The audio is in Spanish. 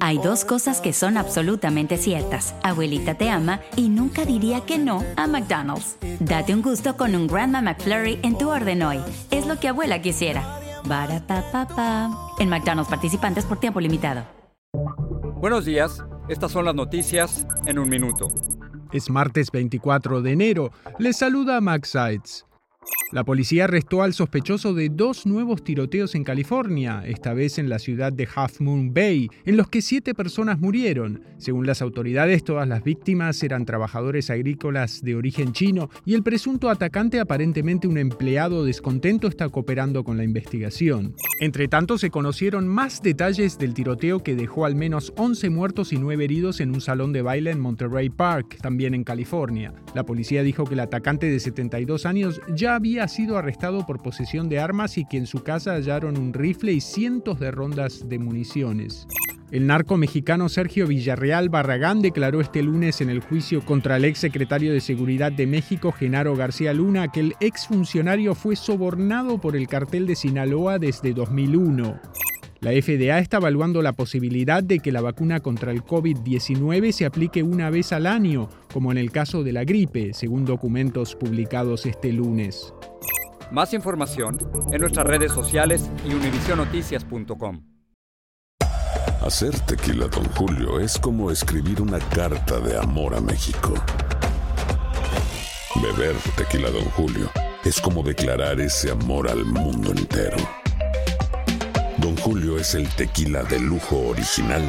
Hay dos cosas que son absolutamente ciertas. Abuelita te ama y nunca diría que no a McDonald's. Date un gusto con un Grandma McFlurry en tu orden hoy. Es lo que abuela quisiera. En McDonald's participantes por tiempo limitado. Buenos días. Estas son las noticias en un minuto. Es martes 24 de enero. Les saluda Max Sides. La policía arrestó al sospechoso de dos nuevos tiroteos en California, esta vez en la ciudad de Half Moon Bay, en los que siete personas murieron. Según las autoridades, todas las víctimas eran trabajadores agrícolas de origen chino y el presunto atacante, aparentemente un empleado descontento, está cooperando con la investigación. Entre tanto, se conocieron más detalles del tiroteo que dejó al menos 11 muertos y 9 heridos en un salón de baile en Monterey Park, también en California. La policía dijo que el atacante de 72 años ya había ha sido arrestado por posesión de armas y que en su casa hallaron un rifle y cientos de rondas de municiones. El narco mexicano Sergio Villarreal Barragán declaró este lunes en el juicio contra el ex secretario de Seguridad de México, Genaro García Luna, que el exfuncionario fue sobornado por el cartel de Sinaloa desde 2001. La FDA está evaluando la posibilidad de que la vacuna contra el COVID-19 se aplique una vez al año, como en el caso de la gripe, según documentos publicados este lunes. Más información en nuestras redes sociales y univisionoticias.com. Hacer tequila, don Julio, es como escribir una carta de amor a México. Beber tequila, don Julio, es como declarar ese amor al mundo entero. Don Julio es el tequila de lujo original,